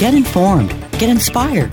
Get informed, get inspired,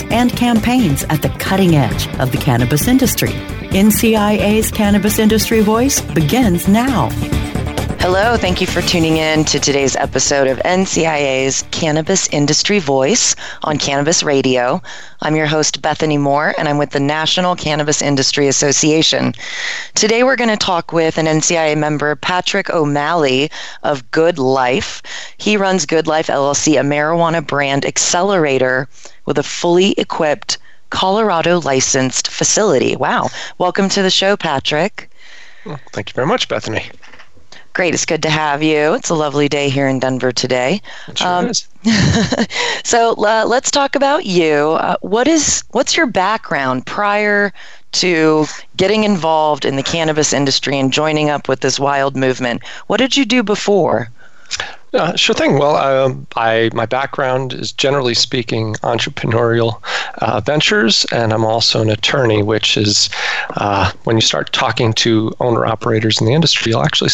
and campaigns at the cutting edge of the cannabis industry. NCIA's Cannabis Industry Voice begins now. Hello, thank you for tuning in to today's episode of NCIA's Cannabis Industry Voice on Cannabis Radio. I'm your host, Bethany Moore, and I'm with the National Cannabis Industry Association. Today we're going to talk with an NCIA member, Patrick O'Malley of Good Life. He runs Good Life LLC, a marijuana brand accelerator with a fully equipped Colorado licensed facility. Wow. Welcome to the show, Patrick. Well, thank you very much, Bethany. Great. It's good to have you. It's a lovely day here in Denver today. It sure um, is. so uh, let's talk about you. Uh, what is what's your background prior to getting involved in the cannabis industry and joining up with this wild movement? What did you do before? Uh, sure thing. Well, um, I my background is generally speaking entrepreneurial uh, ventures, and I'm also an attorney. Which is uh, when you start talking to owner operators in the industry, you'll actually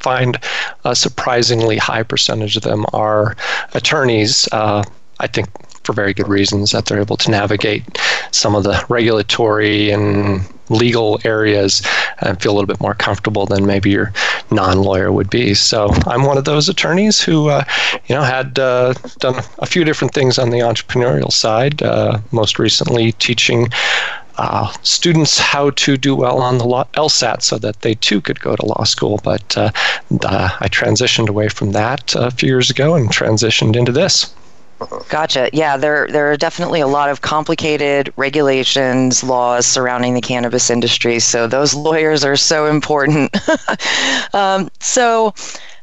find a surprisingly high percentage of them are attorneys. Uh, I think for very good reasons that they're able to navigate some of the regulatory and legal areas and feel a little bit more comfortable than maybe your non-lawyer would be. So I'm one of those attorneys who, uh, you know, had uh, done a few different things on the entrepreneurial side. Uh, most recently, teaching. Uh, students how to do well on the law, LSAT so that they too could go to law school. But uh, I transitioned away from that a few years ago and transitioned into this. Gotcha. Yeah, there there are definitely a lot of complicated regulations, laws surrounding the cannabis industry. So those lawyers are so important. um, so,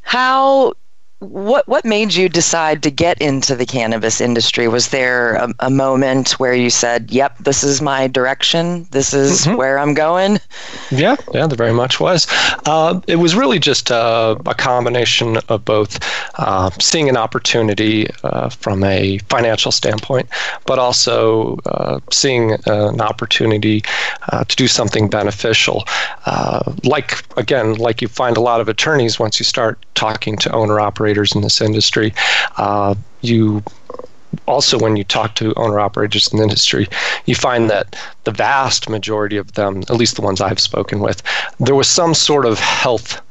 how what what made you decide to get into the cannabis industry? Was there a, a moment where you said, "Yep, this is my direction. This is mm-hmm. where I'm going"? Yeah, yeah, there very much was. Uh, it was really just uh, a combination of both uh, seeing an opportunity uh, from a financial standpoint, but also uh, seeing uh, an opportunity to do something beneficial. like again, like you find a lot of attorneys once you start talking to owner operators in this industry, uh, you also when you talk to owner operators in the industry you find that the vast majority of them at least the ones i've spoken with there was some sort of health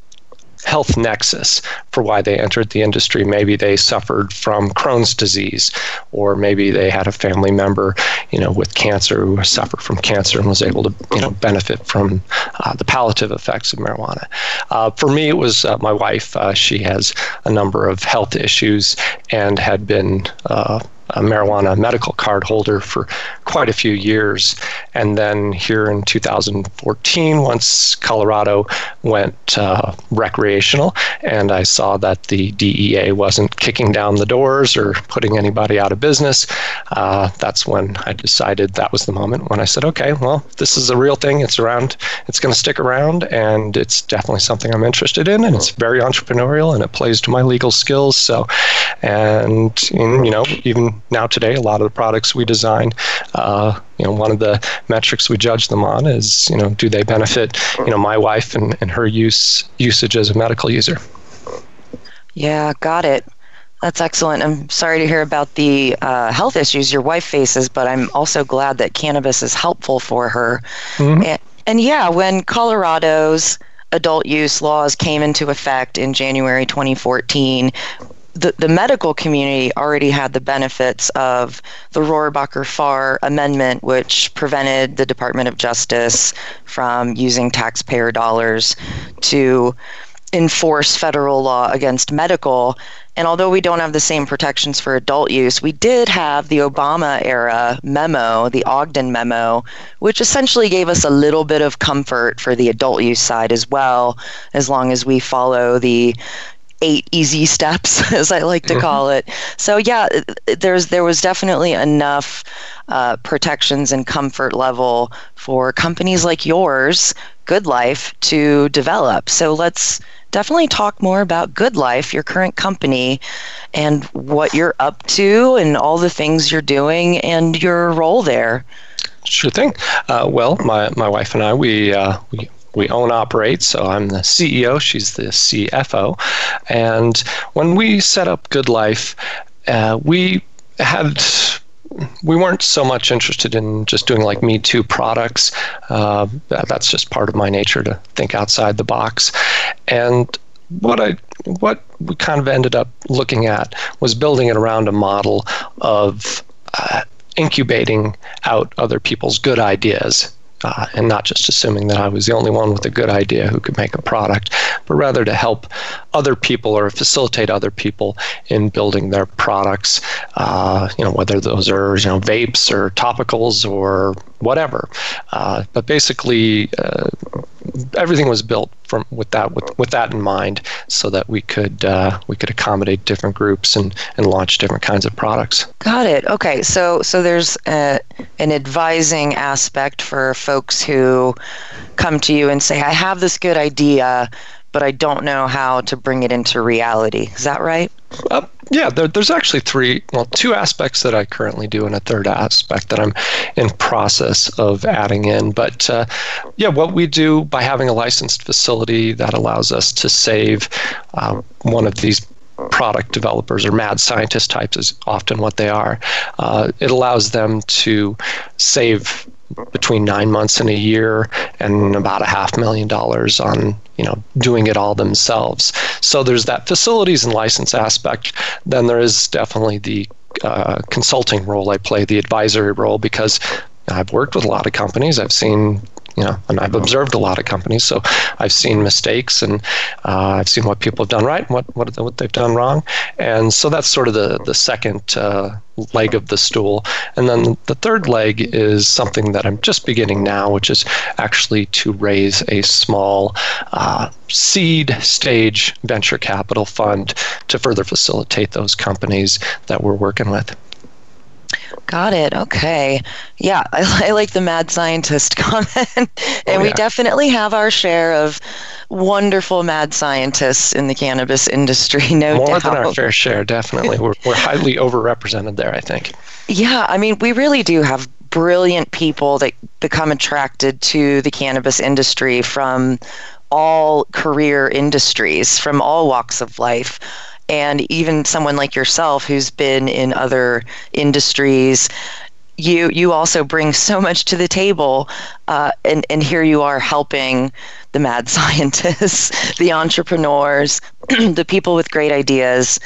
health nexus for why they entered the industry. Maybe they suffered from Crohn's disease, or maybe they had a family member, you know, with cancer who suffered from cancer and was able to, you know, benefit from uh, the palliative effects of marijuana. Uh, for me, it was uh, my wife. Uh, she has a number of health issues and had been uh, a marijuana medical card holder for quite a few years. And then here in 2014, once Colorado went uh, recreational, and I saw that the DEA wasn't kicking down the doors or putting anybody out of business, uh, that's when I decided that was the moment when I said, okay, well, this is a real thing. It's around, it's going to stick around, and it's definitely something I'm interested in, and it's very entrepreneurial, and it plays to my legal skills. So, and, you know, even now today, a lot of the products we design, uh, you know, one of the metrics we judge them on is, you know, do they benefit, you know, my wife and, and her use usage as a medical user. Yeah, got it. That's excellent. I'm sorry to hear about the uh, health issues your wife faces, but I'm also glad that cannabis is helpful for her. Mm-hmm. And, and yeah, when Colorado's adult use laws came into effect in January 2014, the, the medical community already had the benefits of the Rohrabacher Farr Amendment, which prevented the Department of Justice from using taxpayer dollars to enforce federal law against medical. And although we don't have the same protections for adult use, we did have the Obama era memo, the Ogden memo, which essentially gave us a little bit of comfort for the adult use side as well, as long as we follow the eight easy steps, as I like to call it. So yeah, there's there was definitely enough uh, protections and comfort level for companies like yours, Good Life, to develop. So let's definitely talk more about Good Life, your current company, and what you're up to, and all the things you're doing, and your role there. Sure thing. Uh, well, my, my wife and I, we, uh, we we own operate. So I'm the CEO, she's the CFO. And when we set up Good Life, uh, we had we weren't so much interested in just doing like Me Too products. Uh, that's just part of my nature to think outside the box. And what I what we kind of ended up looking at was building it around a model of uh, incubating out other people's good ideas uh, and not just assuming that I was the only one with a good idea who could make a product, but rather to help other people or facilitate other people in building their products. Uh, you know, whether those are you know vapes or topicals or whatever. Uh, but basically, uh, everything was built from with that with, with that in mind, so that we could uh, we could accommodate different groups and, and launch different kinds of products. Got it. Okay, so so there's a, an advising aspect for folks who come to you and say, "I have this good idea." But I don't know how to bring it into reality. Is that right? Uh, yeah, there, there's actually three, well, two aspects that I currently do, and a third aspect that I'm in process of adding in. But uh, yeah, what we do by having a licensed facility that allows us to save uh, one of these product developers or mad scientist types is often what they are. Uh, it allows them to save between nine months and a year and about a half million dollars on you know doing it all themselves. So there's that facilities and license aspect. Then there is definitely the uh, consulting role. I play the advisory role because I've worked with a lot of companies. I've seen you know, and I've observed a lot of companies, so I've seen mistakes and uh, I've seen what people have done right, and what what what they've done wrong, and so that's sort of the the second uh, leg of the stool, and then the third leg is something that I'm just beginning now, which is actually to raise a small uh, seed stage venture capital fund to further facilitate those companies that we're working with. Got it. Okay. Yeah, I, I like the mad scientist comment. Oh, and oh, we definitely have our share of wonderful mad scientists in the cannabis industry, no More doubt. than our fair share, definitely. we're, we're highly overrepresented there, I think. Yeah, I mean, we really do have brilliant people that become attracted to the cannabis industry from all career industries, from all walks of life and even someone like yourself who's been in other industries you you also bring so much to the table uh, and and here you are helping the mad scientists the entrepreneurs the people with great ideas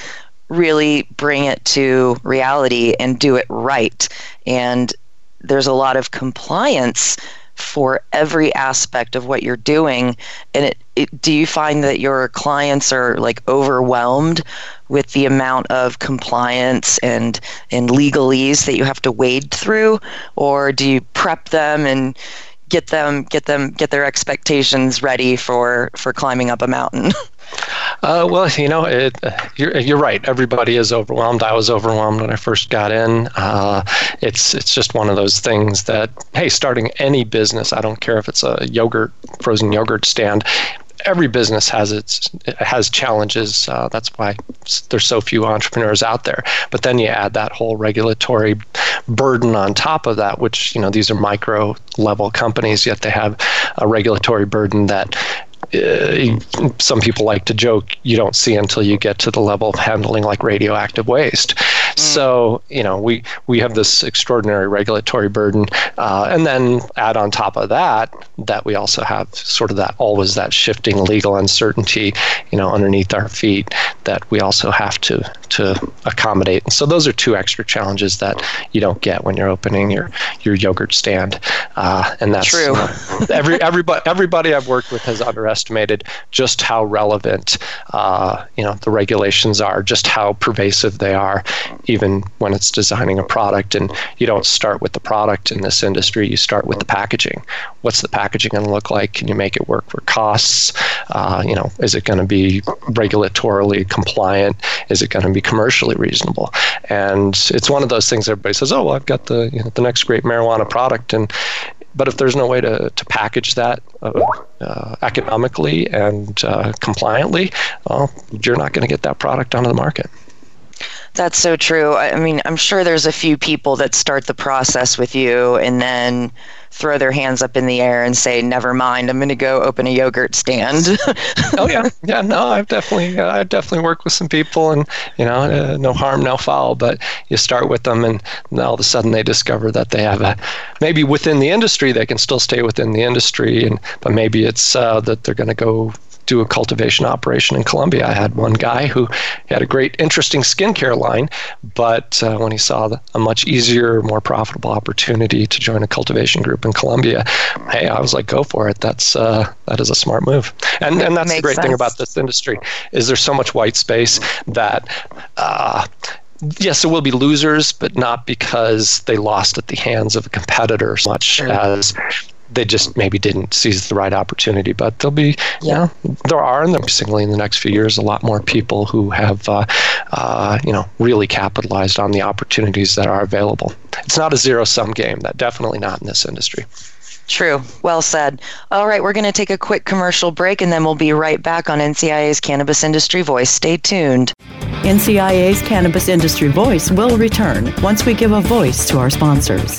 really bring it to reality and do it right. And there's a lot of compliance for every aspect of what you're doing. And it, it, do you find that your clients are like overwhelmed with the amount of compliance and and legalese that you have to wade through? Or do you prep them and get them get them get their expectations ready for for climbing up a mountain Uh, well, you know, it, you're, you're right. Everybody is overwhelmed. I was overwhelmed when I first got in. Uh, it's it's just one of those things that hey, starting any business, I don't care if it's a yogurt frozen yogurt stand. Every business has its it has challenges. Uh, that's why there's so few entrepreneurs out there. But then you add that whole regulatory burden on top of that, which you know these are micro level companies, yet they have a regulatory burden that Uh, some people like to joke you don't see until you get to the level of handling like radioactive waste. So, you know, we, we have this extraordinary regulatory burden. Uh, and then add on top of that, that we also have sort of that always that shifting legal uncertainty, you know, underneath our feet that we also have to, to accommodate. And so those are two extra challenges that you don't get when you're opening your, your yogurt stand. Uh, and that's true. every, everybody, everybody I've worked with has underestimated just how relevant, uh, you know, the regulations are, just how pervasive they are, even when it's designing a product. And you don't start with the product in this industry, you start with the packaging. What's the packaging going to look like? Can you make it work for costs? Uh, you know, is it going to be regulatorily compliant? Is it going to be commercially reasonable? And it's one of those things everybody says, oh, well, I've got the, you know, the next great marijuana product. And but if there's no way to, to package that uh, uh, economically and uh, compliantly, well, you're not going to get that product onto the market. That's so true. I mean, I'm sure there's a few people that start the process with you and then throw their hands up in the air and say, "Never mind, I'm going to go open a yogurt stand." oh yeah, yeah. No, I've definitely, uh, I've definitely worked with some people, and you know, uh, no harm, no foul. But you start with them, and all of a sudden they discover that they have a maybe within the industry they can still stay within the industry, and but maybe it's uh, that they're going to go do a cultivation operation in Colombia. I had one guy who had a great, interesting skincare line, but uh, when he saw a much easier, more profitable opportunity to join a cultivation group in Colombia, hey, I was like, go for it. That's uh, that is a smart move. And and that's the great sense. thing about this industry is there's so much white space that. Uh, yes, there will be losers, but not because they lost at the hands of a competitor as much as they just maybe didn't seize the right opportunity. But there'll be, yeah, you know, there are, and increasingly in the next few years, a lot more people who have, uh, uh, you know, really capitalized on the opportunities that are available. It's not a zero sum game. That definitely not in this industry. True. Well said. All right, we're going to take a quick commercial break and then we'll be right back on NCIA's Cannabis Industry Voice. Stay tuned. NCIA's Cannabis Industry Voice will return once we give a voice to our sponsors.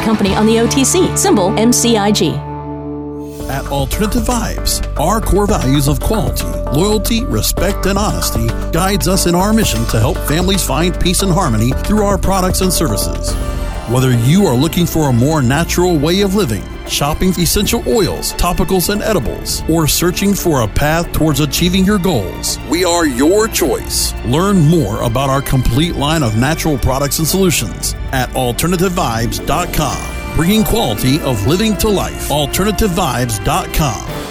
company on the OTC, symbol MCIG. At Alternative Vibes, our core values of quality, loyalty, respect, and honesty guides us in our mission to help families find peace and harmony through our products and services. Whether you are looking for a more natural way of living, shopping essential oils, topicals, and edibles, or searching for a path towards achieving your goals, we are your choice. Learn more about our complete line of natural products and solutions at AlternativeVibes.com, bringing quality of living to life. AlternativeVibes.com.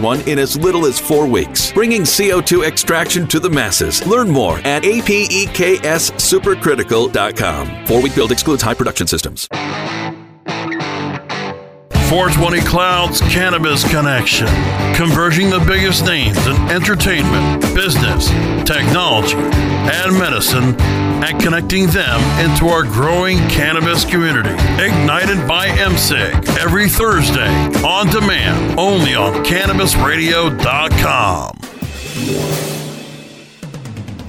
one in as little as four weeks, bringing CO2 extraction to the masses. Learn more at apexsupercritical.com. Four week build excludes high production systems. 420 Clouds Cannabis Connection, converging the biggest names in entertainment, business, technology, and medicine, and connecting them into our growing cannabis community. Ignited by MCIG every Thursday on demand only on CannabisRadio.com.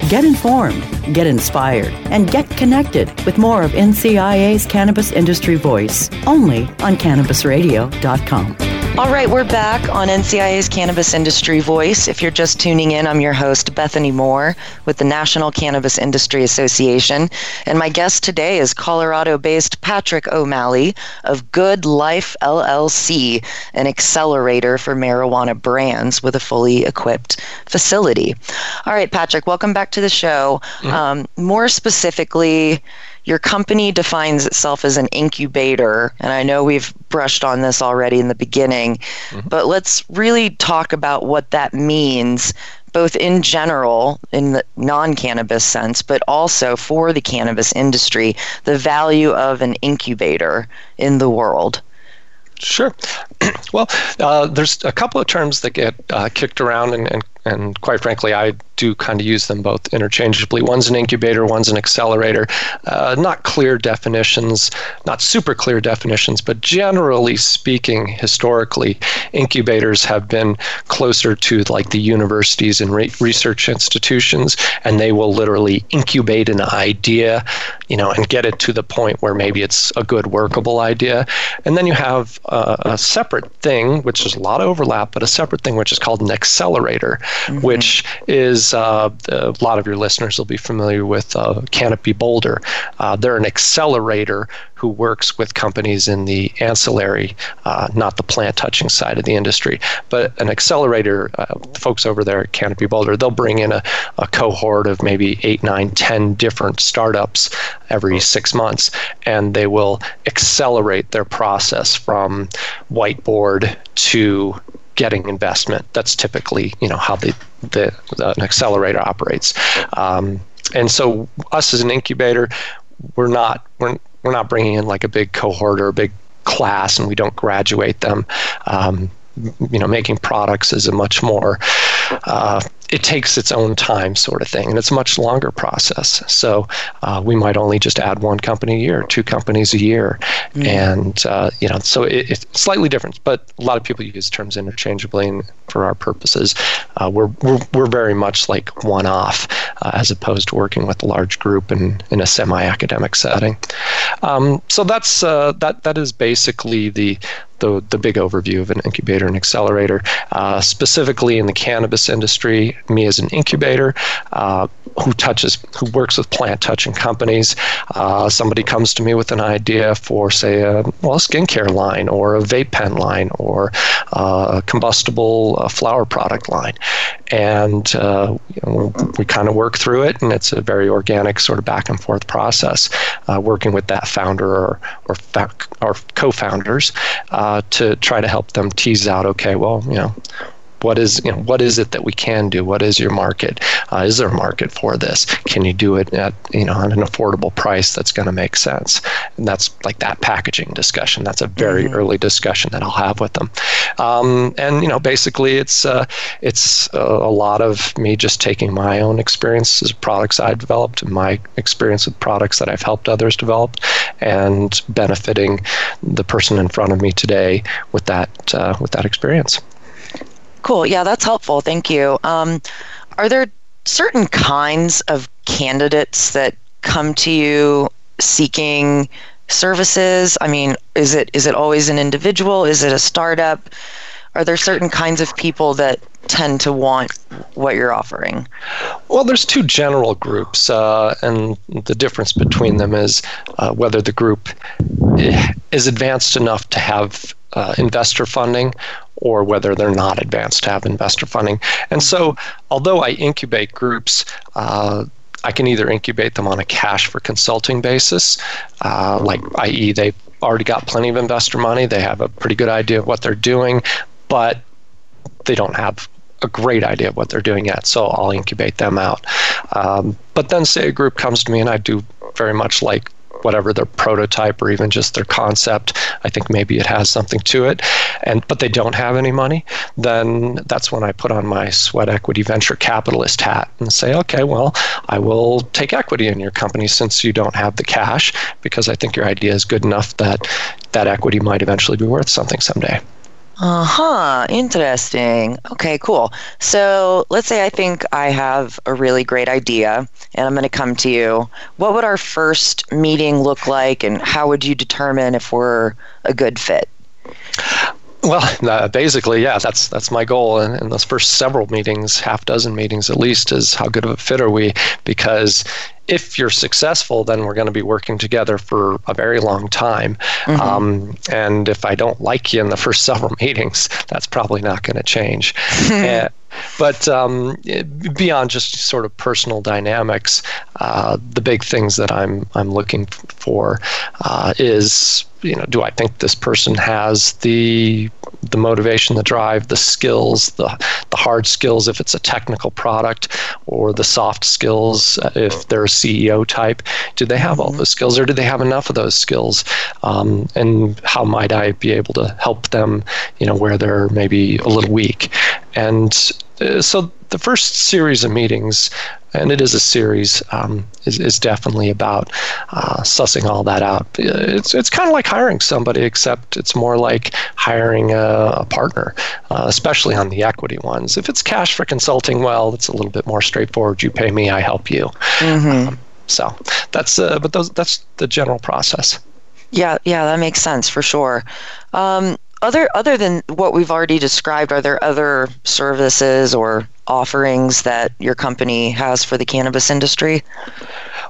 Get informed, get inspired, and get connected with more of NCIA's Cannabis Industry Voice only on CannabisRadio.com. All right, we're back on NCIA's Cannabis Industry Voice. If you're just tuning in, I'm your host, Bethany Moore, with the National Cannabis Industry Association. And my guest today is Colorado based Patrick O'Malley of Good Life LLC, an accelerator for marijuana brands with a fully equipped facility. All right, Patrick, welcome back to the show. Mm-hmm. Um, more specifically, your company defines itself as an incubator, and I know we've brushed on this already in the beginning, mm-hmm. but let's really talk about what that means, both in general, in the non cannabis sense, but also for the cannabis industry, the value of an incubator in the world. Sure. well, uh, there's a couple of terms that get uh, kicked around and, and and quite frankly, I do kind of use them both interchangeably. One's an incubator, one's an accelerator. Uh, not clear definitions, not super clear definitions, but generally speaking, historically, incubators have been closer to like the universities and re- research institutions, and they will literally incubate an idea, you know, and get it to the point where maybe it's a good workable idea. And then you have uh, a separate thing, which is a lot of overlap, but a separate thing which is called an accelerator mm-hmm. which is uh, a lot of your listeners will be familiar with uh, Canopy Boulder. Uh, they're an accelerator who works with companies in the ancillary, uh, not the plant touching side of the industry, but an accelerator. Uh, folks over there at Canopy Boulder, they'll bring in a, a cohort of maybe eight, nine, ten different startups every six months, and they will accelerate their process from whiteboard to getting investment. That's typically you know how the, the, the an accelerator operates. Um, and so us as an incubator, we're not we're we're not bringing in like a big cohort or a big class, and we don't graduate them. Um, you know, making products is a much more uh, it takes its own time, sort of thing, and it's a much longer process. So uh, we might only just add one company a year, two companies a year, mm. and uh, you know, so it, it's slightly different. But a lot of people use terms interchangeably, and for our purposes, uh, we're, we're we're very much like one-off, uh, as opposed to working with a large group in in a semi-academic setting. Um, so that's uh, that that is basically the the, the big overview of an incubator and accelerator. Uh, specifically in the cannabis industry, me as an incubator uh, who touches, who works with plant touching companies. Uh, somebody comes to me with an idea for, say, a well, skincare line or a vape pen line or uh, a combustible uh, flower product line. And uh, we kind of work through it, and it's a very organic sort of back and forth process, working with that founder or, or, fa- or co founders uh, to try to help them tease out okay well you know what is you know what is it that we can do? What is your market? Uh, is there a market for this? Can you do it at you know at an affordable price that's going to make sense? And that's like that packaging discussion. That's a very mm-hmm. early discussion that i'll have with them. Um, and you know basically it's uh, it's a, a lot of me just taking my own experiences products i've developed and my experience with products that i've helped others develop and benefiting the person in front of me today with that uh, with that experience Cool. Yeah, that's helpful. Thank you. Um, are there certain kinds of candidates that come to you seeking services? I mean, is it is it always an individual? Is it a startup? Are there certain kinds of people that tend to want what you're offering? Well, there's two general groups, uh, and the difference between them is uh, whether the group is advanced enough to have uh, investor funding or whether they're not advanced to have investor funding. And so, although I incubate groups, uh, I can either incubate them on a cash for consulting basis, uh, like i.e., they've already got plenty of investor money, they have a pretty good idea of what they're doing, but they don't have a great idea of what they're doing yet, so I'll incubate them out. Um, but then, say a group comes to me, and I do very much like whatever their prototype or even just their concept. I think maybe it has something to it, and but they don't have any money. Then that's when I put on my sweat equity venture capitalist hat and say, okay, well, I will take equity in your company since you don't have the cash because I think your idea is good enough that that equity might eventually be worth something someday. Uh huh. Interesting. Okay, cool. So let's say I think I have a really great idea and I'm going to come to you. What would our first meeting look like and how would you determine if we're a good fit? Well, uh, basically, yeah, that's that's my goal. And in those first several meetings, half dozen meetings at least, is how good of a fit are we? Because if you're successful, then we're going to be working together for a very long time. Mm-hmm. Um, and if I don't like you in the first several meetings, that's probably not going to change. and, but um, beyond just sort of personal dynamics, uh, the big things that I'm I'm looking for uh, is you know, do I think this person has the the motivation, the drive, the skills, the the hard skills if it's a technical product, or the soft skills uh, if they're a CEO type? Do they have all those skills, or do they have enough of those skills? Um, and how might I be able to help them, you know, where they're maybe a little weak? And uh, so the first series of meetings, and it is a series, um, is, is definitely about uh, sussing all that out. It's, it's kind of like hiring somebody, except it's more like hiring a, a partner, uh, especially on the equity ones. If it's cash for consulting, well, it's a little bit more straightforward. You pay me, I help you. Mm-hmm. Um, so that's uh, but those that's the general process. Yeah, yeah, that makes sense for sure. Um, other other than what we've already described, are there other services or offerings that your company has for the cannabis industry?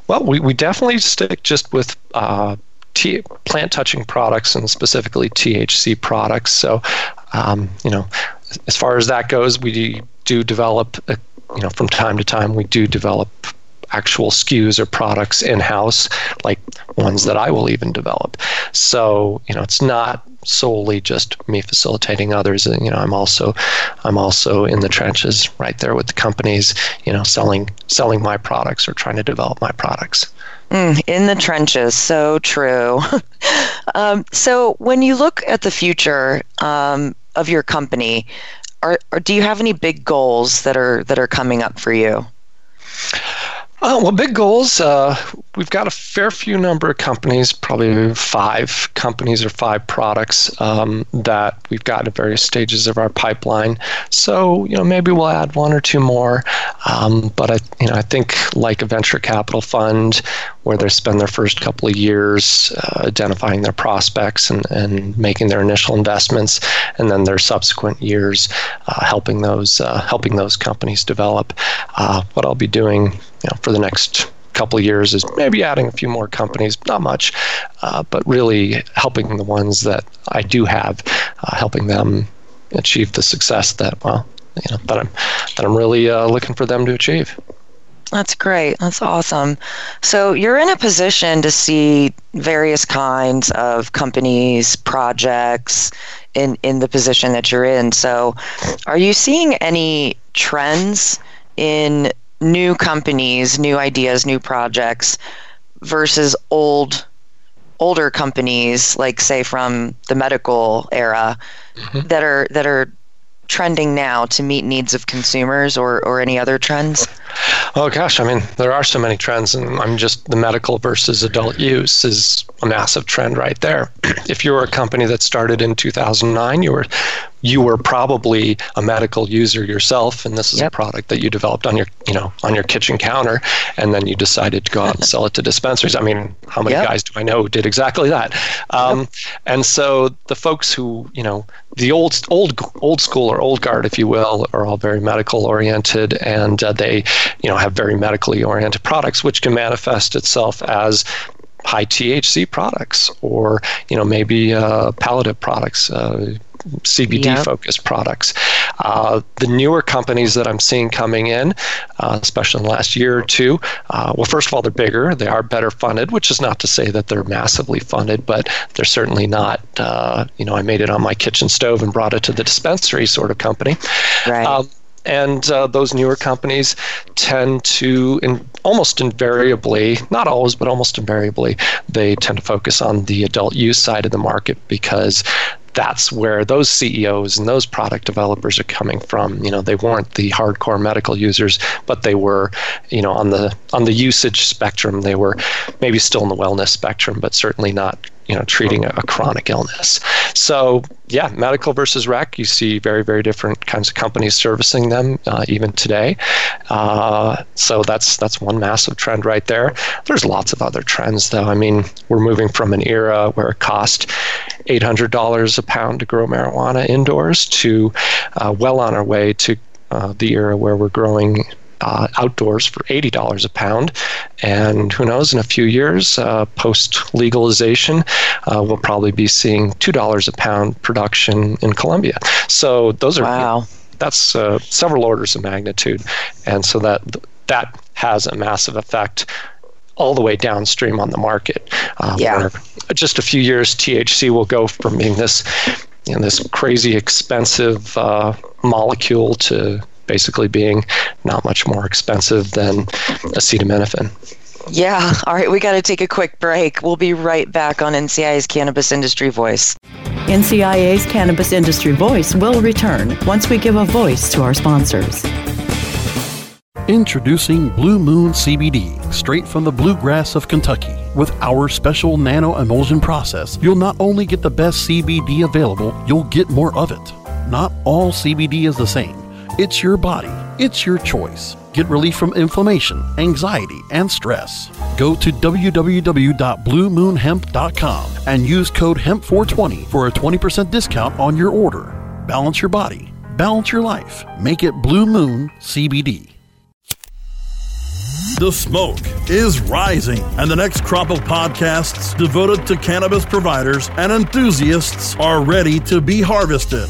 Well, we, we definitely stick just with uh, t- plant touching products and specifically THC products. So, um, you know, as far as that goes, we do develop, uh, you know, from time to time, we do develop actual SKUs or products in house, like ones that I will even develop. So, you know, it's not solely just me facilitating others. You know, I'm also I'm also in the trenches right there with the companies, you know, selling selling my products or trying to develop my products. Mm, in the trenches, so true. um, so, when you look at the future um, of your company, are, are, do you have any big goals that are that are coming up for you? Uh, well, big goals. Uh, we've got a fair few number of companies, probably five companies or five products um, that we've got at various stages of our pipeline. So, you know, maybe we'll add one or two more. Um, but I, you know, I think like a venture capital fund, where they spend their first couple of years uh, identifying their prospects and, and making their initial investments, and then their subsequent years uh, helping those uh, helping those companies develop. Uh, what I'll be doing you know, for the next couple of years is maybe adding a few more companies, not much, uh, but really helping the ones that I do have, uh, helping them achieve the success that well, you know, that I'm that I'm really looking for them to achieve. That's great. That's awesome. So you're in a position to see various kinds of companies, projects in in the position that you're in. So are you seeing any trends in new companies, new ideas, new projects versus old older companies like say from the medical era mm-hmm. that are that are trending now to meet needs of consumers or, or any other trends? Oh gosh, I mean, there are so many trends, and I'm just the medical versus adult use is a massive trend right there. if you were a company that started in 2009, you were you were probably a medical user yourself and this is yep. a product that you developed on your you know on your kitchen counter and then you decided to go out and sell it to dispensaries i mean how many yep. guys do i know who did exactly that um, yep. and so the folks who you know the old old old school or old guard if you will are all very medical oriented and uh, they you know have very medically oriented products which can manifest itself as high THC products or you know maybe uh, palliative products, uh, CBD yep. focused products. Uh, the newer companies that I'm seeing coming in, uh, especially in the last year or two, uh, well, first of all, they're bigger, they are better funded, which is not to say that they're massively funded, but they're certainly not, uh, you know, I made it on my kitchen stove and brought it to the dispensary sort of company. Right. Um, and uh, those newer companies tend to in, almost invariably not always but almost invariably they tend to focus on the adult use side of the market because that's where those CEOs and those product developers are coming from. You know, they weren't the hardcore medical users, but they were, you know, on the on the usage spectrum. They were maybe still in the wellness spectrum, but certainly not you know treating a, a, chronic illness. So yeah medical versus rec you see very very different kinds of companies servicing them uh, even today. Uh, so that's that's one massive trend right there. There's lots of other trends though. I mean we're moving from an era where it cost $800 a pound to grow marijuana indoors to uh, well on our way to uh, the era where we're growing uh, outdoors for $80 a pound. And who knows, in a few years, uh, post legalization, uh, we'll probably be seeing $2 a pound production in Colombia. So those are. Wow. That's uh, several orders of magnitude, and so that that has a massive effect all the way downstream on the market. Uh, yeah. just a few years, THC will go from being this, you know, this crazy expensive uh, molecule to basically being not much more expensive than acetaminophen. Yeah. All right. We got to take a quick break. We'll be right back on NCIA's Cannabis Industry Voice. NCIA's Cannabis Industry Voice will return once we give a voice to our sponsors. Introducing Blue Moon CBD, straight from the bluegrass of Kentucky. With our special nano emulsion process, you'll not only get the best CBD available, you'll get more of it. Not all CBD is the same. It's your body, it's your choice. Get relief from inflammation, anxiety, and stress. Go to www.bluemoonhemp.com and use code HEMP420 for a 20% discount on your order. Balance your body, balance your life. Make it Blue Moon CBD. The smoke is rising, and the next crop of podcasts devoted to cannabis providers and enthusiasts are ready to be harvested.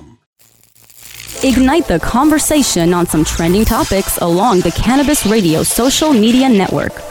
Ignite the conversation on some trending topics along the Cannabis Radio social media network.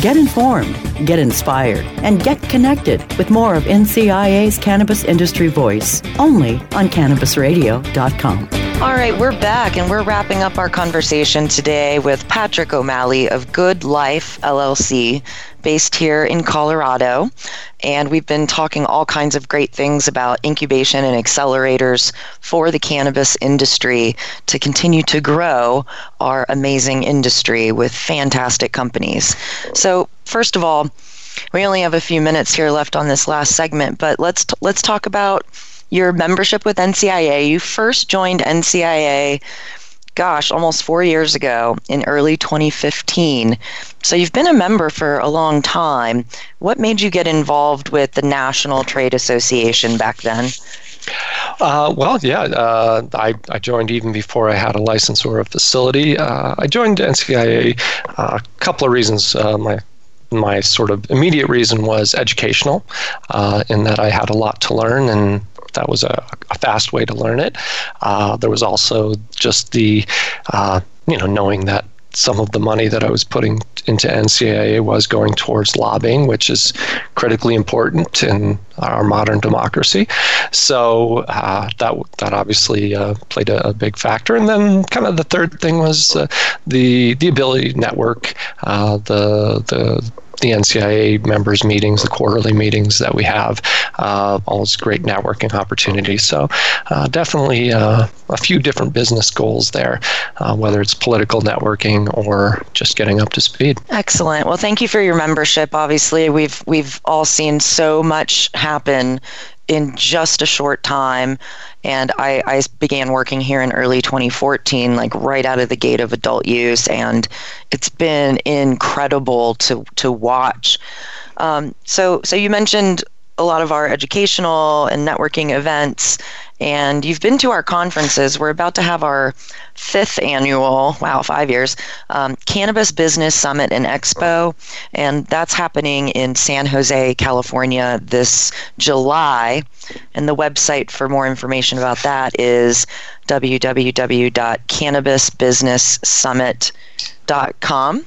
Get informed, get inspired, and get connected with more of NCIA's Cannabis Industry Voice only on CannabisRadio.com. All right, we're back and we're wrapping up our conversation today with Patrick O'Malley of Good Life LLC, based here in Colorado. And we've been talking all kinds of great things about incubation and accelerators for the cannabis industry to continue to grow our amazing industry with fantastic companies. So, first of all, we only have a few minutes here left on this last segment, but let's t- let's talk about your membership with NCIA. You first joined NCIA, gosh, almost four years ago in early 2015. So you've been a member for a long time. What made you get involved with the National Trade Association back then? Uh, well, yeah, uh, I, I joined even before I had a license or a facility. Uh, I joined NCIA uh, a couple of reasons. Uh, my my sort of immediate reason was educational, uh, in that I had a lot to learn and that was a, a fast way to learn it. Uh, there was also just the, uh, you know, knowing that some of the money that I was putting into NCIA was going towards lobbying, which is critically important in our modern democracy. So uh, that that obviously uh, played a, a, big factor. And then, kind of the third thing was uh, the the ability network, uh, the the the NCIA members meetings, the quarterly meetings that we have, uh, all those great networking opportunities. So uh, definitely uh, a few different business goals there, uh, whether it's political networking or just getting up to speed. Excellent. Well, thank you for your membership. Obviously, we've we've all seen so much happen in just a short time. And I, I began working here in early 2014, like right out of the gate of adult use. And it's been incredible to, to watch. Um, so, so you mentioned a lot of our educational and networking events and you've been to our conferences. We're about to have our fifth annual, wow, five years, um, Cannabis Business Summit and Expo. And that's happening in San Jose, California this July. And the website for more information about that is www.cannabisbusinesssummit.com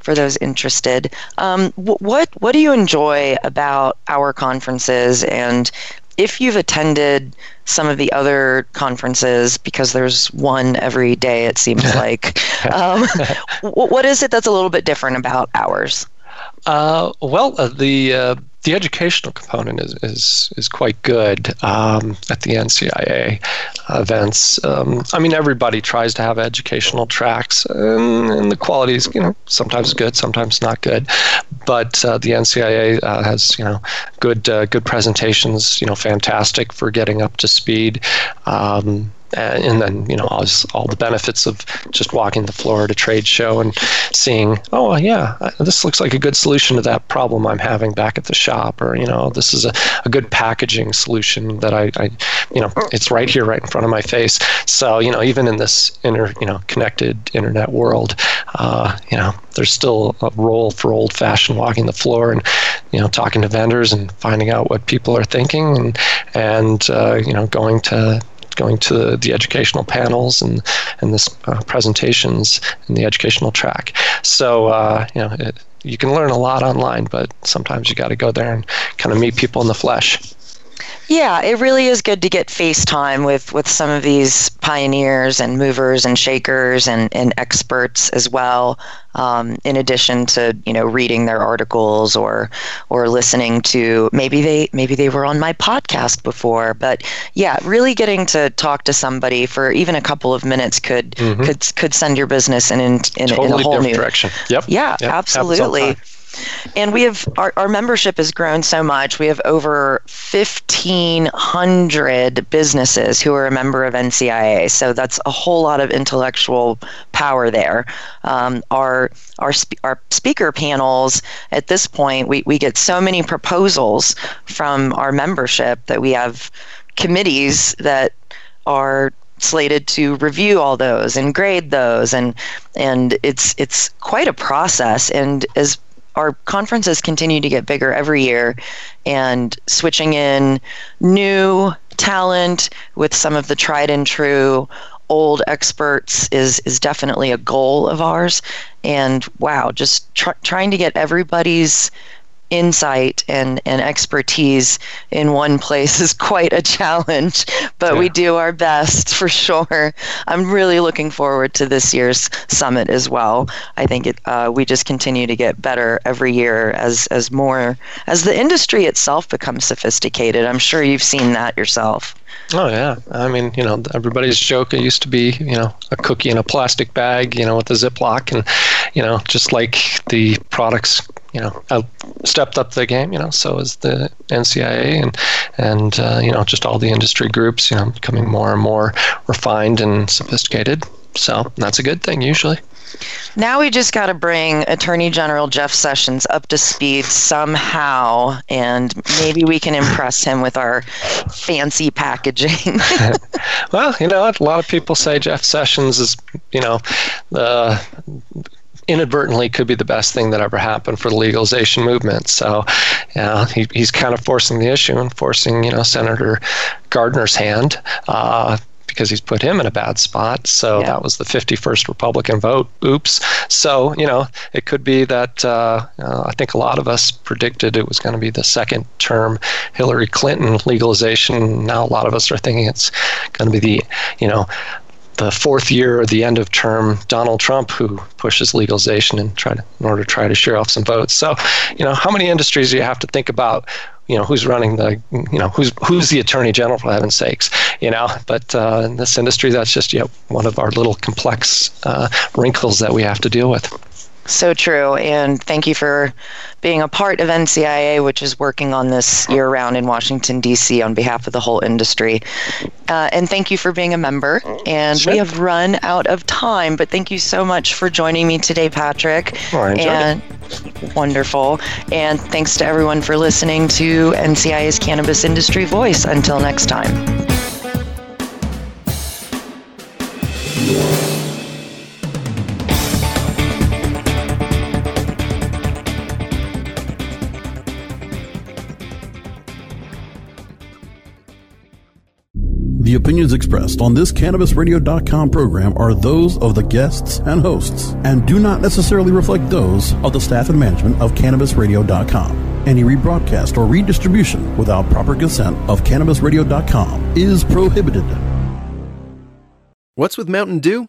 for those interested. Um, what what do you enjoy about our conferences, and if you've attended some of the other conferences, because there's one every day, it seems like, um, what is it that's a little bit different about ours? Uh, well, uh, the uh, the educational component is is, is quite good um, at the NCIA events. Um, I mean, everybody tries to have educational tracks, and, and, the quality is you know sometimes good, sometimes not good. But uh, the NCIA uh, has you know good uh, good presentations. You know, fantastic for getting up to speed. Um, and then you know all, all, the benefits of just walking the floor at a trade show and seeing oh yeah this looks like a good solution to that problem i'm having back at the shop or you know this is a, a good packaging solution that I, I you know it's right here right in front of my face. So you know even in this inter you know connected internet world uh, you know there's still a role for old fashioned walking the floor and you know talking to vendors and finding out what people are thinking and and uh, you know going to going to the educational panels and and this uh, presentations in the educational track. So uh, you know, it, you can learn a lot online, but sometimes you got to go there and kind of meet people in the flesh. Yeah, it really is good to get FaceTime with, with some of these pioneers and movers and shakers and, and experts as well. Um, in addition to you know reading their articles or or listening to maybe they maybe they were on my podcast before, but yeah, really getting to talk to somebody for even a couple of minutes could mm-hmm. could could send your business in in, in, totally in a whole new direction. Yep. Yeah, yep. absolutely. And we have our, our membership has grown so much. We have over 1,500 businesses who are a member of NCIA. So that's a whole lot of intellectual power there. Um, our our our speaker panels at this point, we, we get so many proposals from our membership that we have committees that are slated to review all those and grade those and and it's it's quite a process and as our conferences continue to get bigger every year and switching in new talent with some of the tried and true old experts is is definitely a goal of ours. And wow just tr- trying to get everybody's insight and, and expertise in one place is quite a challenge, but yeah. we do our best for sure. I'm really looking forward to this year's summit as well. I think it, uh, we just continue to get better every year as, as more, as the industry itself becomes sophisticated. I'm sure you've seen that yourself. Oh yeah, I mean, you know, everybody's joke. It used to be, you know, a cookie in a plastic bag, you know, with a Ziploc, and you know, just like the products, you know, stepped up the game. You know, so is the NCIA and and uh, you know, just all the industry groups, you know, becoming more and more refined and sophisticated. So that's a good thing usually. Now we just got to bring Attorney General Jeff Sessions up to speed somehow, and maybe we can impress him with our fancy packaging. well, you know, a lot of people say Jeff Sessions is, you know, the inadvertently could be the best thing that ever happened for the legalization movement. So, you know, he, he's kind of forcing the issue and forcing, you know, Senator Gardner's hand uh, because he's put him in a bad spot. So yeah. that was the 51st Republican vote. Oops. So, you know, it could be that uh, uh, I think a lot of us predicted it was going to be the second term Hillary Clinton legalization. Now a lot of us are thinking it's going to be the, you know, the fourth year or the end of term Donald Trump who pushes legalization and try to, in order to try to share off some votes. So, you know, how many industries do you have to think about you know who's running the you know who's who's the attorney general for heaven's sakes you know but uh, in this industry that's just you know, one of our little complex uh, wrinkles that we have to deal with So true. And thank you for being a part of NCIA, which is working on this year round in Washington, D.C. on behalf of the whole industry. Uh, and thank you for being a member. And sure. we have run out of time, but thank you so much for joining me today, Patrick. Oh, and it. wonderful. And thanks to everyone for listening to NCIA's Cannabis Industry Voice. Until next time. The opinions expressed on this CannabisRadio.com program are those of the guests and hosts and do not necessarily reflect those of the staff and management of CannabisRadio.com. Any rebroadcast or redistribution without proper consent of CannabisRadio.com is prohibited. What's with Mountain Dew?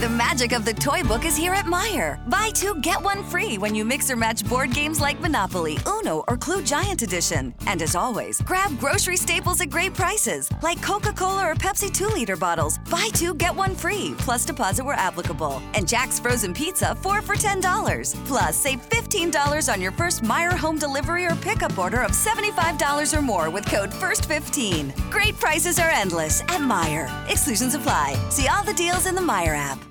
The magic of the toy book is here at Meijer. Buy two, get one free when you mix or match board games like Monopoly, Uno, or Clue Giant Edition. And as always, grab grocery staples at great prices, like Coca Cola or Pepsi 2 liter bottles. Buy two, get one free, plus deposit where applicable. And Jack's Frozen Pizza, four for $10. Plus, save $15 on your first Meijer home delivery or pickup order of $75 or more with code FIRST15. Great prices are endless at Meijer. Exclusions apply. See all the deals in the Meijer app.